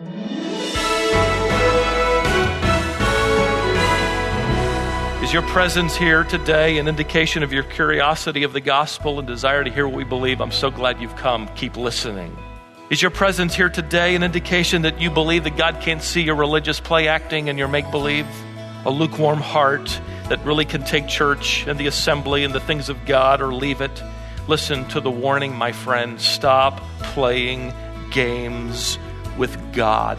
Is your presence here today an indication of your curiosity of the gospel and desire to hear what we believe? I'm so glad you've come. Keep listening. Is your presence here today an indication that you believe that God can't see your religious play acting and your make believe? A lukewarm heart that really can take church and the assembly and the things of God or leave it? Listen to the warning, my friend. Stop playing games with God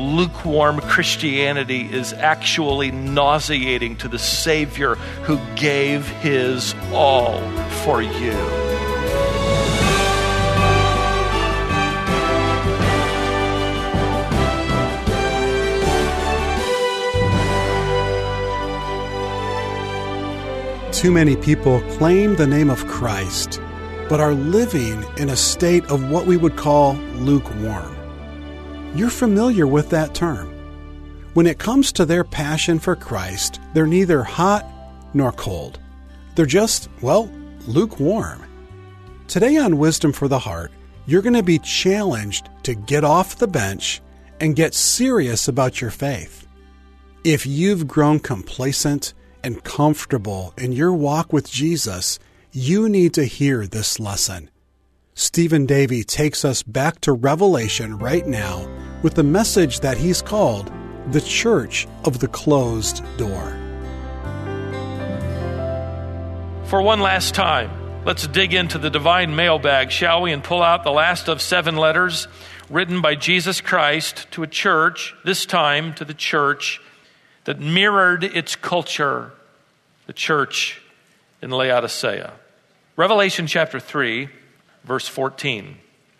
lukewarm Christianity is actually nauseating to the Savior who gave his all for you. Too many people claim the name of Christ, but are living in a state of what we would call lukewarm. You're familiar with that term. When it comes to their passion for Christ, they're neither hot nor cold. They're just, well, lukewarm. Today on Wisdom for the Heart, you're going to be challenged to get off the bench and get serious about your faith. If you've grown complacent and comfortable in your walk with Jesus, you need to hear this lesson. Stephen Davey takes us back to Revelation right now with the message that he's called the Church of the Closed Door. For one last time, let's dig into the divine mailbag, shall we, and pull out the last of seven letters written by Jesus Christ to a church, this time to the church that mirrored its culture, the church in Laodicea. Revelation chapter 3 verse 14.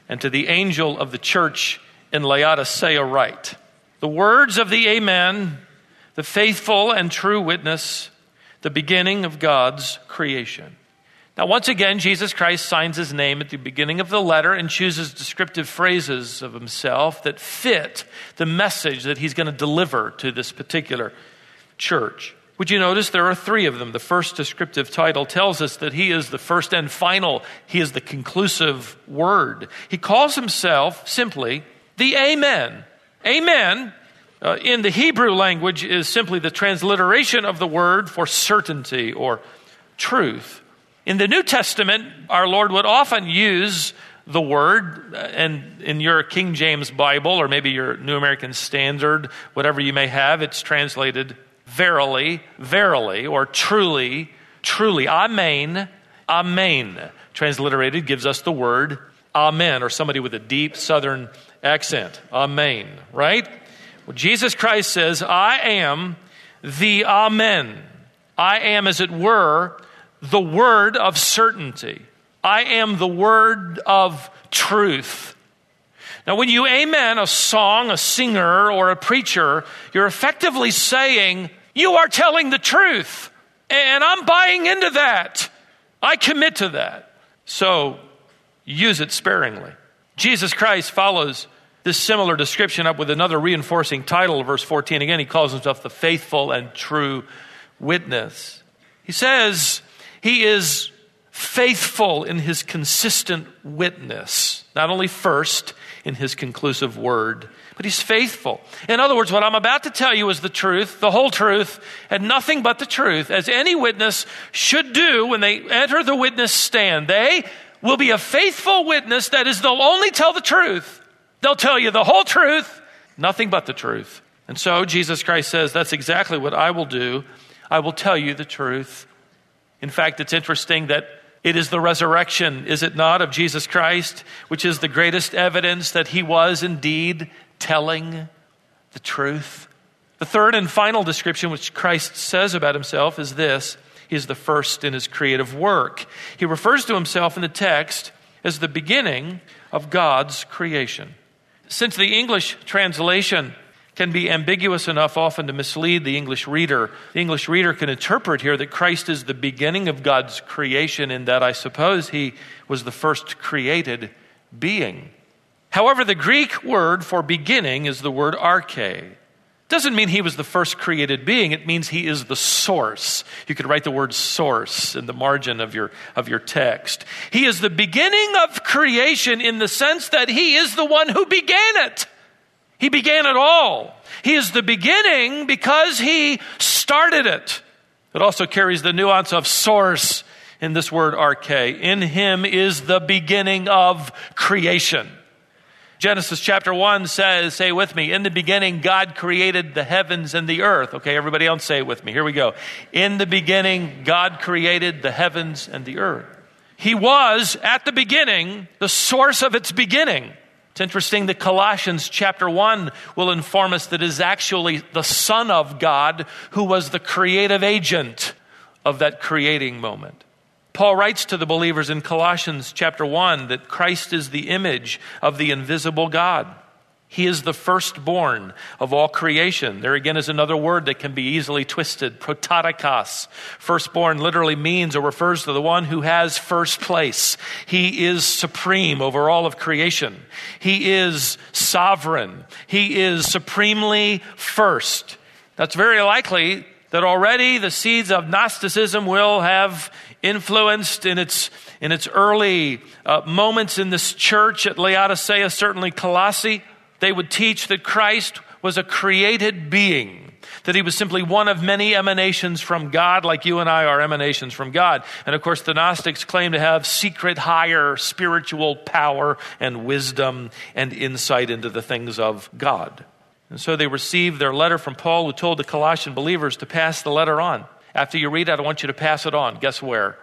And to the angel of the church in Laodicea, write The words of the Amen, the faithful and true witness, the beginning of God's creation. Now, once again, Jesus Christ signs his name at the beginning of the letter and chooses descriptive phrases of himself that fit the message that he's going to deliver to this particular church. Would you notice there are three of them? The first descriptive title tells us that he is the first and final, he is the conclusive word. He calls himself simply the Amen. Amen uh, in the Hebrew language is simply the transliteration of the word for certainty or truth. In the New Testament, our Lord would often use the word, uh, and in your King James Bible, or maybe your New American Standard, whatever you may have, it's translated verily, verily, or truly, truly. Amen, amen. Transliterated gives us the word amen, or somebody with a deep southern accent. Amen, right? Well, Jesus Christ says, I am the amen. I am, as it were, the word of certainty. I am the word of truth. Now, when you amen a song, a singer, or a preacher, you're effectively saying, you are telling the truth. And I'm buying into that. I commit to that. So use it sparingly. Jesus Christ follows this similar description up with another reinforcing title, verse 14. Again, he calls himself the faithful and true witness. He says he is faithful in his consistent witness, not only first in his conclusive word, but he's faithful. In other words, what I'm about to tell you is the truth, the whole truth, and nothing but the truth, as any witness should do when they enter the witness stand. They will be a faithful witness that is, they'll only tell the truth. They'll tell you the whole truth, nothing but the truth. And so Jesus Christ says, That's exactly what I will do. I will tell you the truth. In fact, it's interesting that it is the resurrection, is it not, of Jesus Christ, which is the greatest evidence that he was indeed telling the truth. The third and final description which Christ says about himself is this He is the first in his creative work. He refers to himself in the text as the beginning of God's creation. Since the English translation can be ambiguous enough often to mislead the English reader. The English reader can interpret here that Christ is the beginning of God's creation, in that I suppose he was the first created being. However, the Greek word for beginning is the word arche. Doesn't mean he was the first created being. It means he is the source. You could write the word source in the margin of your, of your text. He is the beginning of creation in the sense that he is the one who began it. He began it all. He is the beginning because he started it. It also carries the nuance of source in this word arche. In him is the beginning of creation. Genesis chapter 1 says, say with me, in the beginning God created the heavens and the earth. Okay, everybody else say it with me. Here we go. In the beginning God created the heavens and the earth. He was, at the beginning, the source of its beginning. It's interesting that Colossians chapter 1 will inform us that it is actually the Son of God who was the creative agent of that creating moment. Paul writes to the believers in Colossians chapter 1 that Christ is the image of the invisible God. He is the firstborn of all creation. There again is another word that can be easily twisted prototokos. Firstborn literally means or refers to the one who has first place. He is supreme over all of creation. He is sovereign. He is supremely first. That's very likely that already the seeds of Gnosticism will have influenced in its, in its early uh, moments in this church at Laodicea, certainly Colossae. They would teach that Christ was a created being, that he was simply one of many emanations from God, like you and I are emanations from God. And of course, the Gnostics claim to have secret, higher spiritual power and wisdom and insight into the things of God. And so they received their letter from Paul, who told the Colossian believers to pass the letter on. After you read it, I want you to pass it on. Guess where?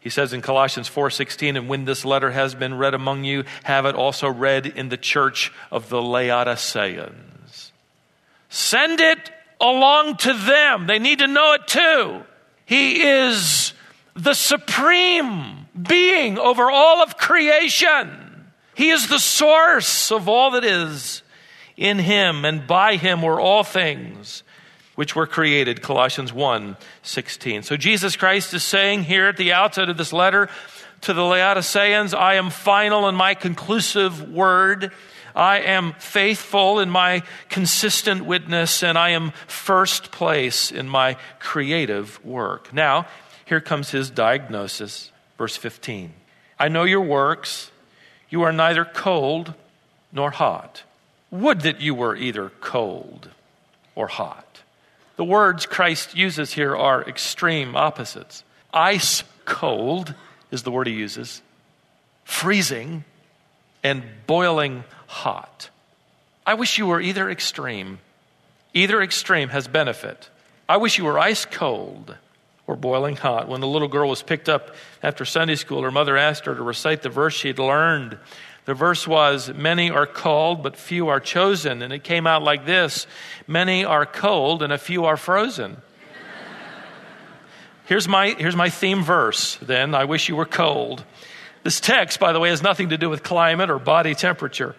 He says in Colossians 4:16, "And when this letter has been read among you, have it also read in the church of the Laodiceans." Send it along to them. They need to know it too. He is the supreme being over all of creation. He is the source of all that is. In him and by him were all things which were created colossians 1 16 so jesus christ is saying here at the outset of this letter to the laodiceans i am final in my conclusive word. I am faithful in my consistent witness and i am first place in my creative work. Now here comes his diagnosis verse 15 i know your works. You are neither cold nor hot. Would that you were either cold or hot the words Christ uses here are extreme opposites. Ice cold is the word he uses, freezing, and boiling hot. I wish you were either extreme. Either extreme has benefit. I wish you were ice cold or boiling hot. When the little girl was picked up after Sunday school, her mother asked her to recite the verse she'd learned the verse was, Many are called, but few are chosen. And it came out like this Many are cold, and a few are frozen. here's, my, here's my theme verse then. I wish you were cold. This text, by the way, has nothing to do with climate or body temperature.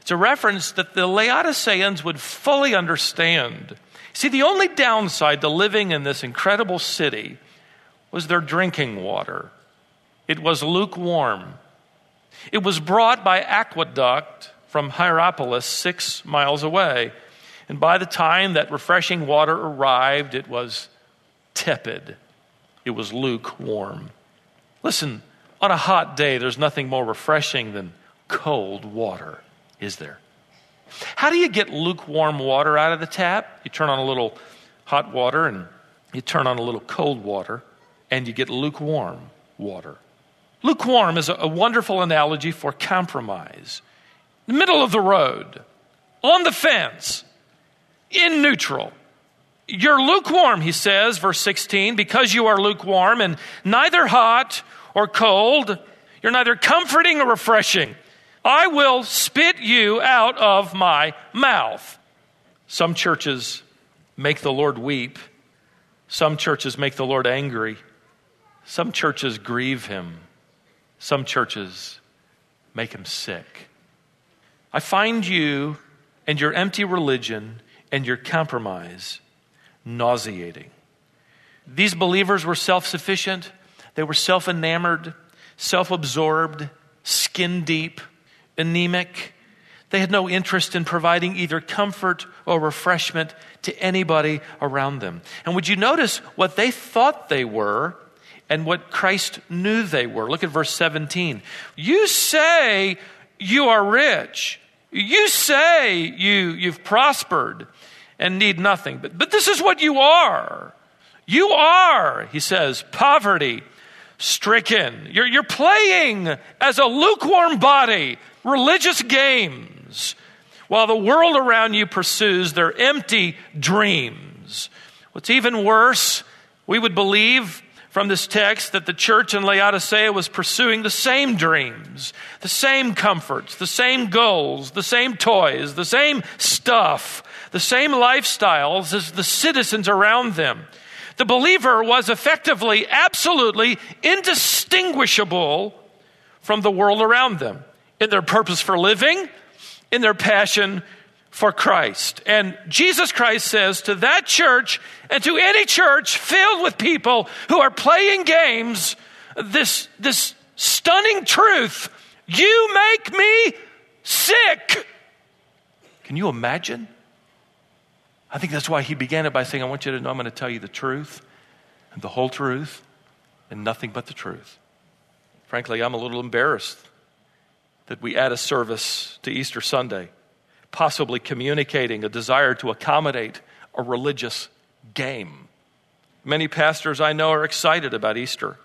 It's a reference that the Laodiceans would fully understand. See, the only downside to living in this incredible city was their drinking water. It was lukewarm. It was brought by aqueduct from Hierapolis, six miles away. And by the time that refreshing water arrived, it was tepid, it was lukewarm. Listen, on a hot day, there's nothing more refreshing than cold water, is there? How do you get lukewarm water out of the tap? You turn on a little hot water and you turn on a little cold water, and you get lukewarm water. Lukewarm is a wonderful analogy for compromise. The middle of the road, on the fence, in neutral. You're lukewarm, he says, verse 16, because you are lukewarm and neither hot or cold. You're neither comforting or refreshing. I will spit you out of my mouth. Some churches make the Lord weep. Some churches make the Lord angry. Some churches grieve him. Some churches make him sick. I find you and your empty religion and your compromise nauseating. These believers were self sufficient, they were self enamored, self absorbed, skin deep, anemic. They had no interest in providing either comfort or refreshment to anybody around them. And would you notice what they thought they were and what Christ knew they were. Look at verse 17. You say you are rich You say you, you've prospered and need nothing, but, but this is what you are. You are, he says, poverty stricken. You're, you're playing as a lukewarm body, religious games, while the world around you pursues their empty dreams. What's even worse, we would believe from this text that the church in Laodicea was pursuing the same dreams, the same comforts, the same goals, the same toys, the same stuff, the same lifestyles as the citizens around them. The believer was effectively, absolutely indistinguishable from the world around them in their purpose for living, in their passion for Christ. And Jesus Christ says to that church and to any church filled with people who are playing games, this, this stunning truth you make me sick. Can you imagine? I think that's why he began it by saying, I want you to know I'm going to tell you the truth and the whole truth and nothing but the truth. Frankly, I'm a little embarrassed that we add a service to Easter Sunday, possibly communicating a desire to accommodate a religious game. Many pastors I know are excited about Easter.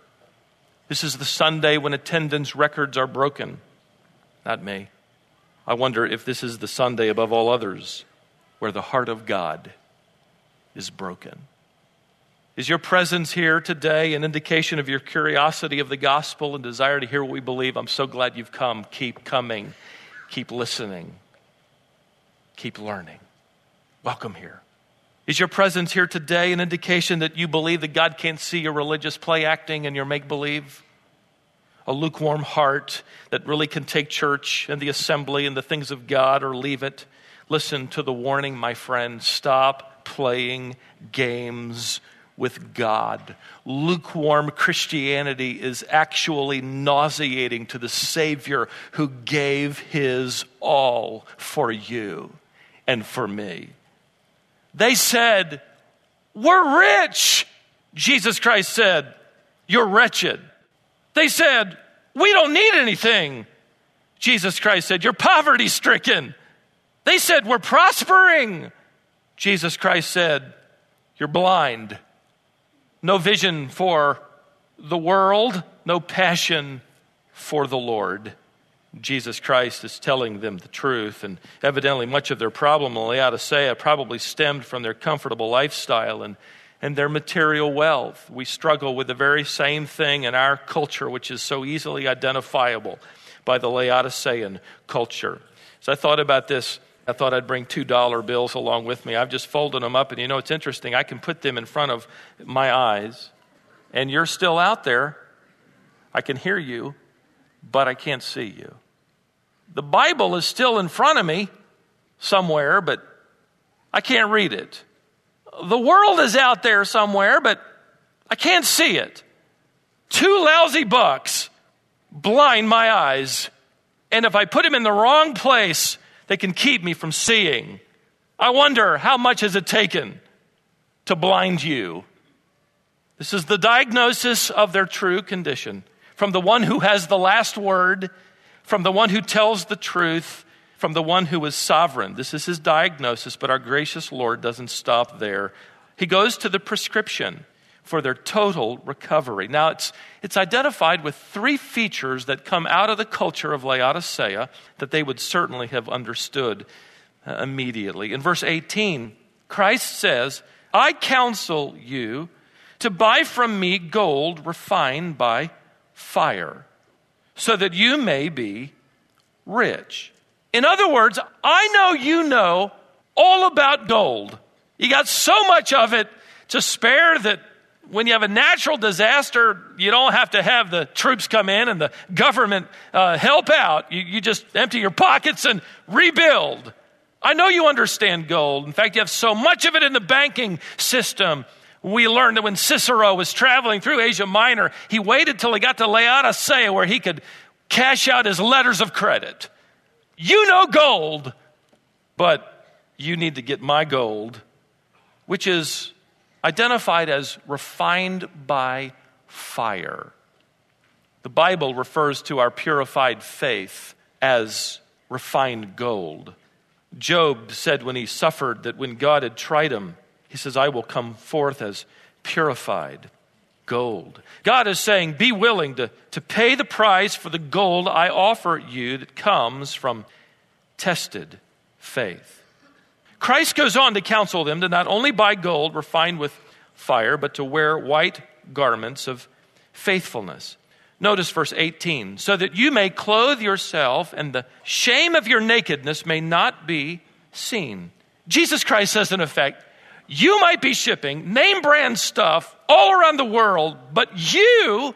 This is the Sunday when attendance records are broken. Not me. I wonder if this is the Sunday above all others where the heart of God is broken. Is your presence here today an indication of your curiosity of the gospel and desire to hear what we believe? I'm so glad you've come. Keep coming. Keep listening. Keep learning. Welcome here. Is your presence here today an indication that you believe that God can't see your religious play acting and your make believe? A lukewarm heart that really can take church and the assembly and the things of God or leave it? Listen to the warning, my friend. Stop playing games with God. Lukewarm Christianity is actually nauseating to the Savior who gave his all for you and for me. They said, We're rich. Jesus Christ said, You're wretched. They said, We don't need anything. Jesus Christ said, You're poverty stricken. They said, We're prospering. Jesus Christ said, You're blind. No vision for the world, no passion for the Lord. Jesus Christ is telling them the truth, and evidently, much of their problem in Laodicea uh, probably stemmed from their comfortable lifestyle and, and their material wealth. We struggle with the very same thing in our culture, which is so easily identifiable by the Laodicean culture. So I thought about this I thought I'd bring $2 bills along with me. I've just folded them up, and you know, it's interesting. I can put them in front of my eyes, and you're still out there. I can hear you, but I can't see you. The Bible is still in front of me somewhere, but I can't read it. The world is out there somewhere, but I can't see it. Two lousy bucks blind my eyes, and if I put them in the wrong place, they can keep me from seeing. I wonder how much has it taken to blind you? This is the diagnosis of their true condition from the one who has the last word, from the one who tells the truth, from the one who is sovereign. This is his diagnosis, but our gracious Lord doesn't stop there. He goes to the prescription for their total recovery. Now, it's, it's identified with three features that come out of the culture of Laodicea that they would certainly have understood uh, immediately. In verse 18, Christ says, I counsel you to buy from me gold refined by fire, so that you may be rich. In other words, I know you know all about gold. You got so much of it to spare that when you have a natural disaster, you don't have to have the troops come in and the government uh, help out. You, you just empty your pockets and rebuild. I know you understand gold. In fact, you have so much of it in the banking system. We learned that when Cicero was traveling through Asia Minor, he waited till he got to Laodicea where he could cash out his letters of credit. You know gold, but you need to get my gold, which is identified as refined by fire. The Bible refers to our purified faith as refined gold. Job said when he suffered that when God had tried him, he says, I will come forth as purified gold. God is saying, Be willing to, to pay the price for the gold I offer you that comes from tested faith. Christ goes on to counsel them to not only buy gold refined with fire, but to wear white garments of faithfulness. Notice verse 18 so that you may clothe yourself and the shame of your nakedness may not be seen. Jesus Christ says, in effect, you might be shipping name brand stuff all around the world, but you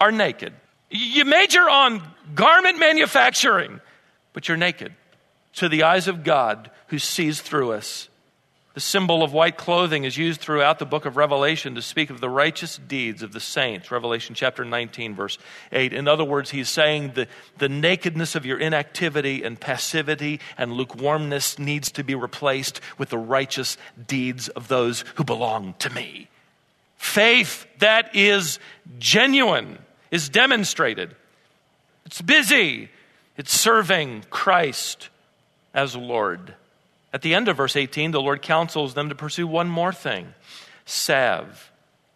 are naked. You major on garment manufacturing, but you're naked to the eyes of God who sees through us. The symbol of white clothing is used throughout the book of Revelation to speak of the righteous deeds of the saints. Revelation chapter 19, verse 8. In other words, he's saying the, the nakedness of your inactivity and passivity and lukewarmness needs to be replaced with the righteous deeds of those who belong to me. Faith that is genuine is demonstrated. It's busy. It's serving Christ as Lord. At the end of verse 18, the Lord counsels them to pursue one more thing salve.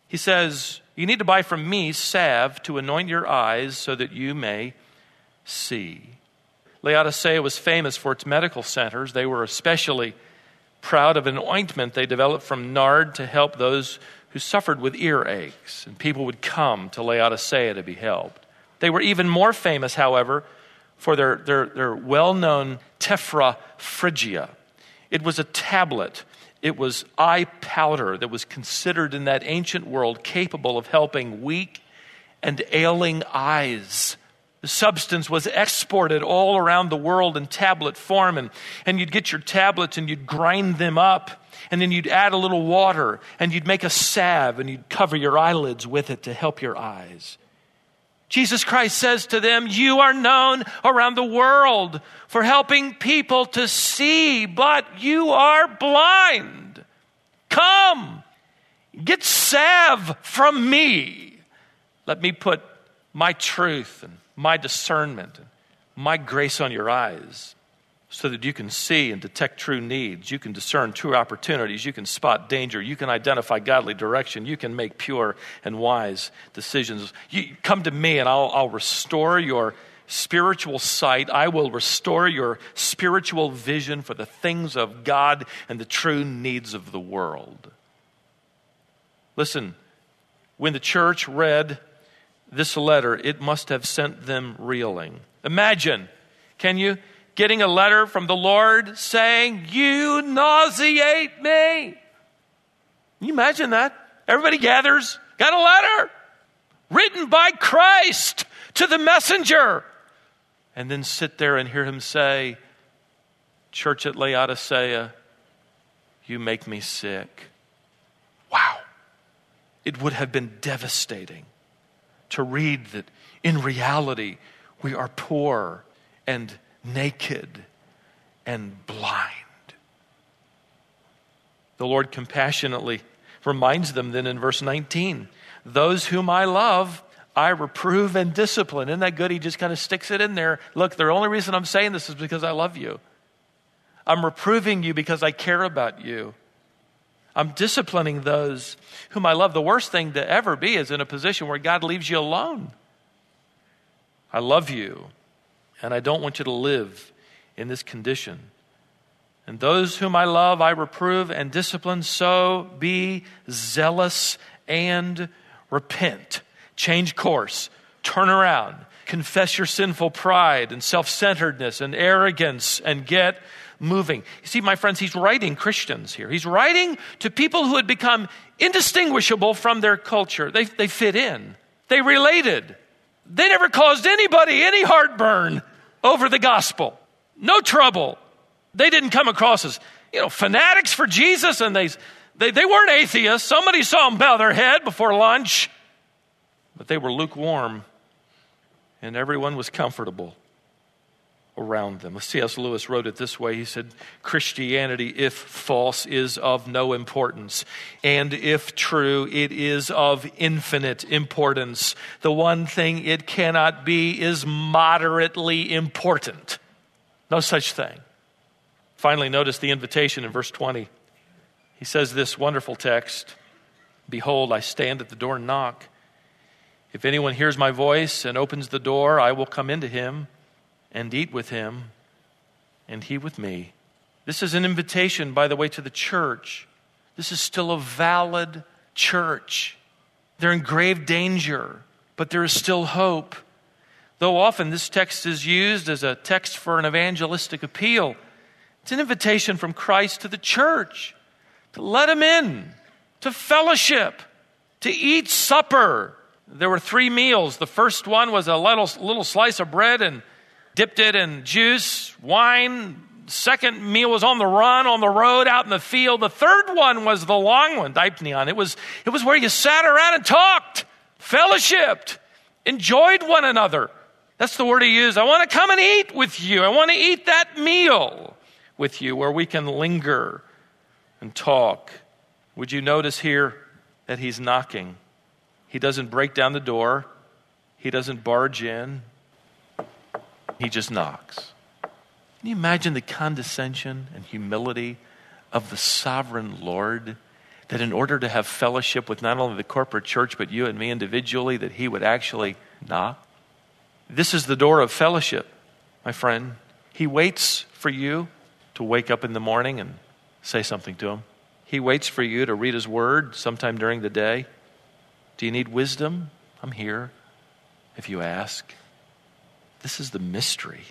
He says, You need to buy from me salve to anoint your eyes so that you may see. Laodicea was famous for its medical centers. They were especially proud of an ointment they developed from nard to help those who suffered with earaches, and people would come to Laodicea to be helped. They were even more famous, however, for their, their, their well known tephra phrygia. It was a tablet. It was eye powder that was considered in that ancient world capable of helping weak and ailing eyes. The substance was exported all around the world in tablet form, and, and you'd get your tablets and you'd grind them up, and then you'd add a little water, and you'd make a salve, and you'd cover your eyelids with it to help your eyes. Jesus Christ says to them, You are known around the world for helping people to see, but you are blind. Come, get salve from me. Let me put my truth and my discernment and my grace on your eyes so that you can see and detect true needs. You can discern true opportunities. You can spot danger. You can identify godly direction. You can make pure and wise decisions. You come to me and I'll, I'll restore your spiritual sight. I will restore your spiritual vision for the things of God and the true needs of the world. Listen, when the church read this letter, it must have sent them reeling. Imagine, can you? Getting a letter from the Lord saying, You nauseate me. Can you imagine that? Everybody gathers, got a letter written by Christ to the messenger. And then sit there and hear him say, Church at Laodicea, you make me sick. Wow. It would have been devastating to read that in reality we are poor and naked and blind. The Lord compassionately reminds them then in verse 19 those whom I love, I reprove and discipline. Isn't that good? He just kind of sticks it in there. Look, the only reason I'm saying this is because I love you. I'm reproving you because I care about you. I'm disciplining those whom I love. The worst thing to ever be is in a position where God leaves you alone. I love you and I don't want you to live in this condition. And those whom I love, I reprove and discipline, so be zealous and repent. Change course, turn around, confess your sinful pride and self centeredness and arrogance, and get moving. You see, my friends, he's writing Christians here. He's writing to people who had become indistinguishable from their culture. They, they fit in, they related. They never caused anybody any heartburn over the gospel. No trouble. They didn't come across as, you know, fanatics for Jesus and they, they, they weren't atheists. Somebody saw them bow their head before lunch, but they were lukewarm and everyone was comfortable around them. C.S. Lewis wrote it this way He said, Christianity, if false, is of no importance, and if true, it is of infinite importance. The one thing it cannot be is moderately important. No such thing. Finally, notice the invitation in verse 20. He says this wonderful text Behold, I stand at the door and knock. If anyone hears my voice and opens the door, I will come into him and eat with him, and he with me. This is an invitation, by the way, to the church. This is still a valid church. They're in grave danger, but there is still hope. Though often this text is used as a text for an evangelistic appeal, it's an invitation from Christ to the church to let him in, to fellowship, to eat supper. There were three meals. The first one was a little, little slice of bread and dipped it in juice, wine. Second meal was on the run, on the road, out in the field. The third one was the long one, Deipneon. It was, it was where you sat around and talked, fellowshipped, enjoyed one another. That's the word he used. I want to come and eat with you. I want to eat that meal with you where we can linger and talk. Would you notice here that he's knocking? He doesn't break down the door, he doesn't barge in, he just knocks. Can you imagine the condescension and humility of the sovereign Lord? That in order to have fellowship with not only the corporate church, but you and me individually, that he would actually knock? This is the door of fellowship, my friend. He waits for you to wake up in the morning and say something to him. He waits for you to read his word sometime during the day. Do you need wisdom? I'm here if you ask. This is the mystery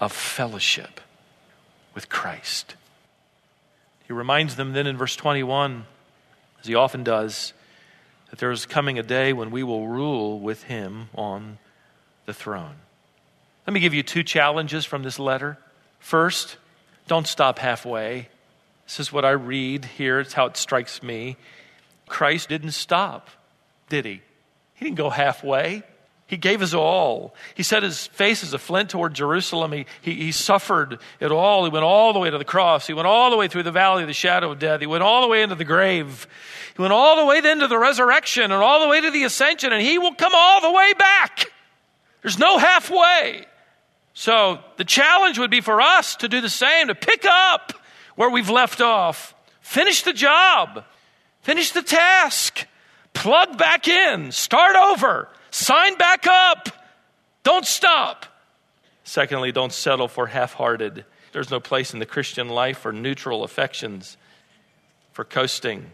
of fellowship with Christ. He reminds them then in verse 21, as he often does, that there is coming a day when we will rule with him on the throne. Let me give you two challenges from this letter. First, don't stop halfway. This is what I read here. It's how it strikes me. Christ didn't stop, did he? He didn't go halfway. He gave his all. He set his face as a flint toward Jerusalem. He, he, he, suffered it all. He went all the way to the cross. He went all the way through the valley of the shadow of death. He went all the way into the grave. He went all the way then to the resurrection and all the way to the ascension, and he will come all the way back. There's no halfway. So the challenge would be for us to do the same, to pick up where we've left off, finish the job, finish the task, plug back in, start over, sign back up. Don't stop. Secondly, don't settle for half hearted. There's no place in the Christian life for neutral affections, for coasting.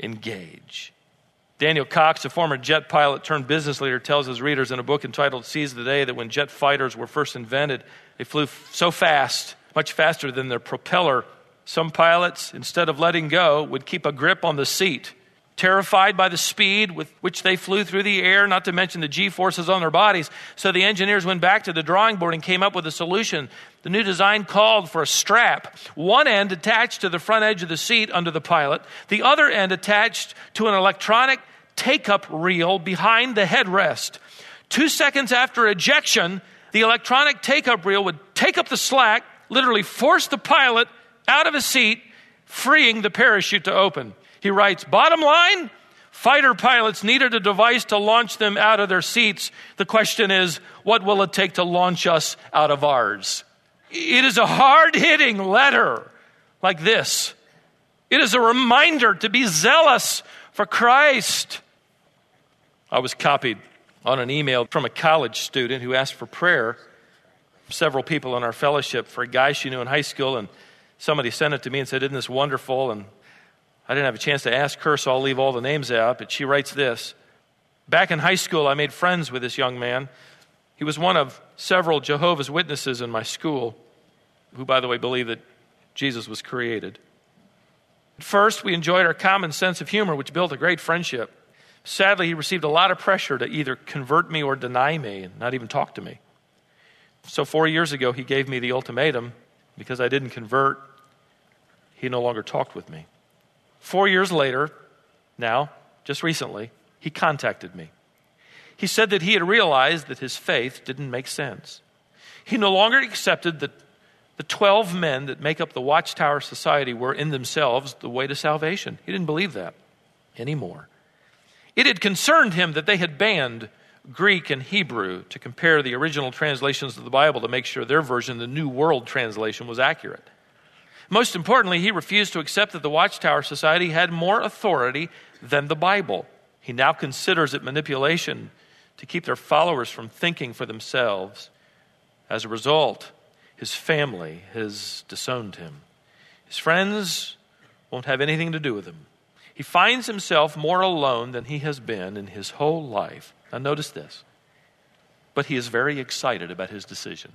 Engage. Daniel Cox, a former jet pilot turned business leader, tells his readers in a book entitled Seize the Day that when jet fighters were first invented, they flew so fast, much faster than their propeller. Some pilots, instead of letting go, would keep a grip on the seat. Terrified by the speed with which they flew through the air, not to mention the g forces on their bodies. So the engineers went back to the drawing board and came up with a solution. The new design called for a strap, one end attached to the front edge of the seat under the pilot, the other end attached to an electronic take up reel behind the headrest. Two seconds after ejection, the electronic take up reel would take up the slack, literally force the pilot out of his seat, freeing the parachute to open. He writes, Bottom line, fighter pilots needed a device to launch them out of their seats. The question is, what will it take to launch us out of ours? It is a hard hitting letter like this. It is a reminder to be zealous for Christ. I was copied on an email from a college student who asked for prayer. Several people in our fellowship for a guy she knew in high school, and somebody sent it to me and said, Isn't this wonderful? And I didn't have a chance to ask her, so I'll leave all the names out. But she writes this Back in high school, I made friends with this young man. He was one of several Jehovah's Witnesses in my school, who, by the way, believe that Jesus was created. At first, we enjoyed our common sense of humor, which built a great friendship. Sadly, he received a lot of pressure to either convert me or deny me and not even talk to me. So, four years ago, he gave me the ultimatum because I didn't convert, he no longer talked with me. Four years later, now, just recently, he contacted me. He said that he had realized that his faith didn't make sense. He no longer accepted that the 12 men that make up the Watchtower Society were in themselves the way to salvation. He didn't believe that anymore. It had concerned him that they had banned Greek and Hebrew to compare the original translations of the Bible to make sure their version, the New World Translation, was accurate. Most importantly, he refused to accept that the Watchtower Society had more authority than the Bible. He now considers it manipulation to keep their followers from thinking for themselves. As a result, his family has disowned him. His friends won't have anything to do with him. He finds himself more alone than he has been in his whole life. Now, notice this. But he is very excited about his decision.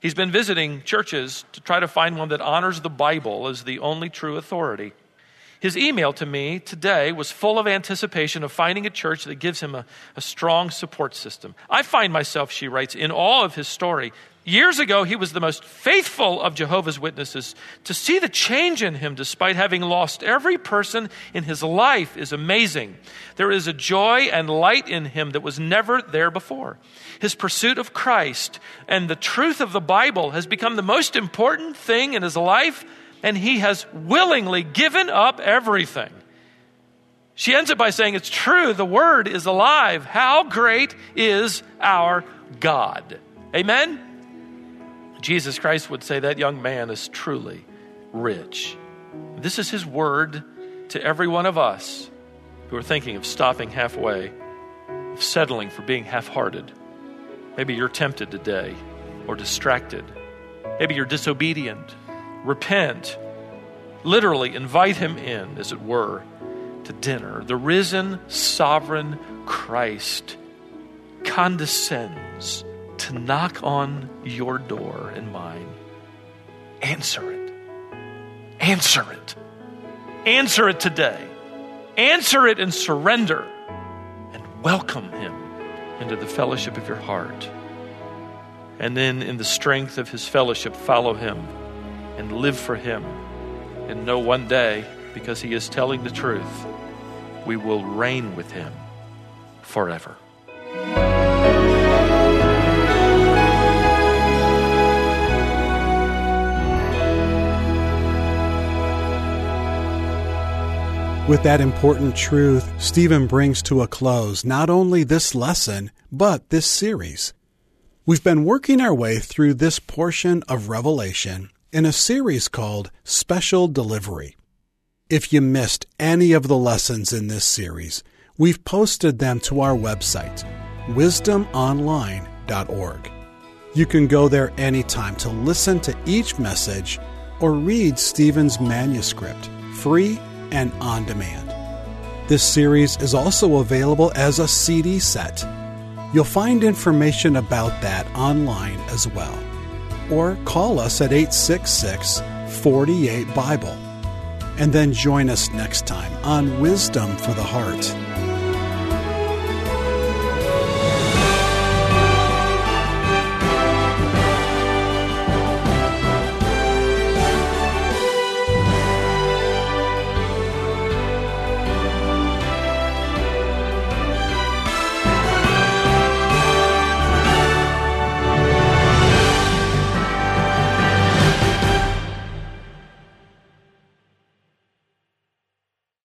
He's been visiting churches to try to find one that honors the Bible as the only true authority. His email to me today was full of anticipation of finding a church that gives him a, a, strong support system. I find myself, she writes, in awe of his story. Years ago, he was the most faithful of Jehovah's Witnesses. To see the change in him despite having lost every person in his life is amazing. There is a joy and light in him that was never there before. His pursuit of Christ and the truth of the Bible has become the most important thing in his life and he has willingly given up everything. She ends it by saying, It's true, the word is alive. How great is our God? Amen? Jesus Christ would say that young man is truly rich. This is his word to every one of us who are thinking of stopping halfway, of settling for being half hearted. Maybe you're tempted today or distracted. Maybe you're disobedient repent, literally invite him in, as it were, to dinner. The risen, sovereign Christ condescends to knock on your door and mine. Answer it. Answer it. Answer it today. Answer it and surrender and welcome him into the fellowship of your heart. And then, in the strength of his fellowship, follow him and live for Him. And know one day, because He is telling the truth, we will reign with Him forever. With that important truth, Stephen brings to a close not only this lesson, but this series. We've been working our way through this portion of Revelation in a series called Special Delivery. If you missed any of the lessons in this series, we've posted them to our website, wisdomonline.org. You can go there anytime to listen to each message or read Stephen's manuscript, free and on demand. This series is also available as a CD set. You'll find information about that online as well or call us at 866 48 Bible. And then join us next time on Wisdom for the Heart.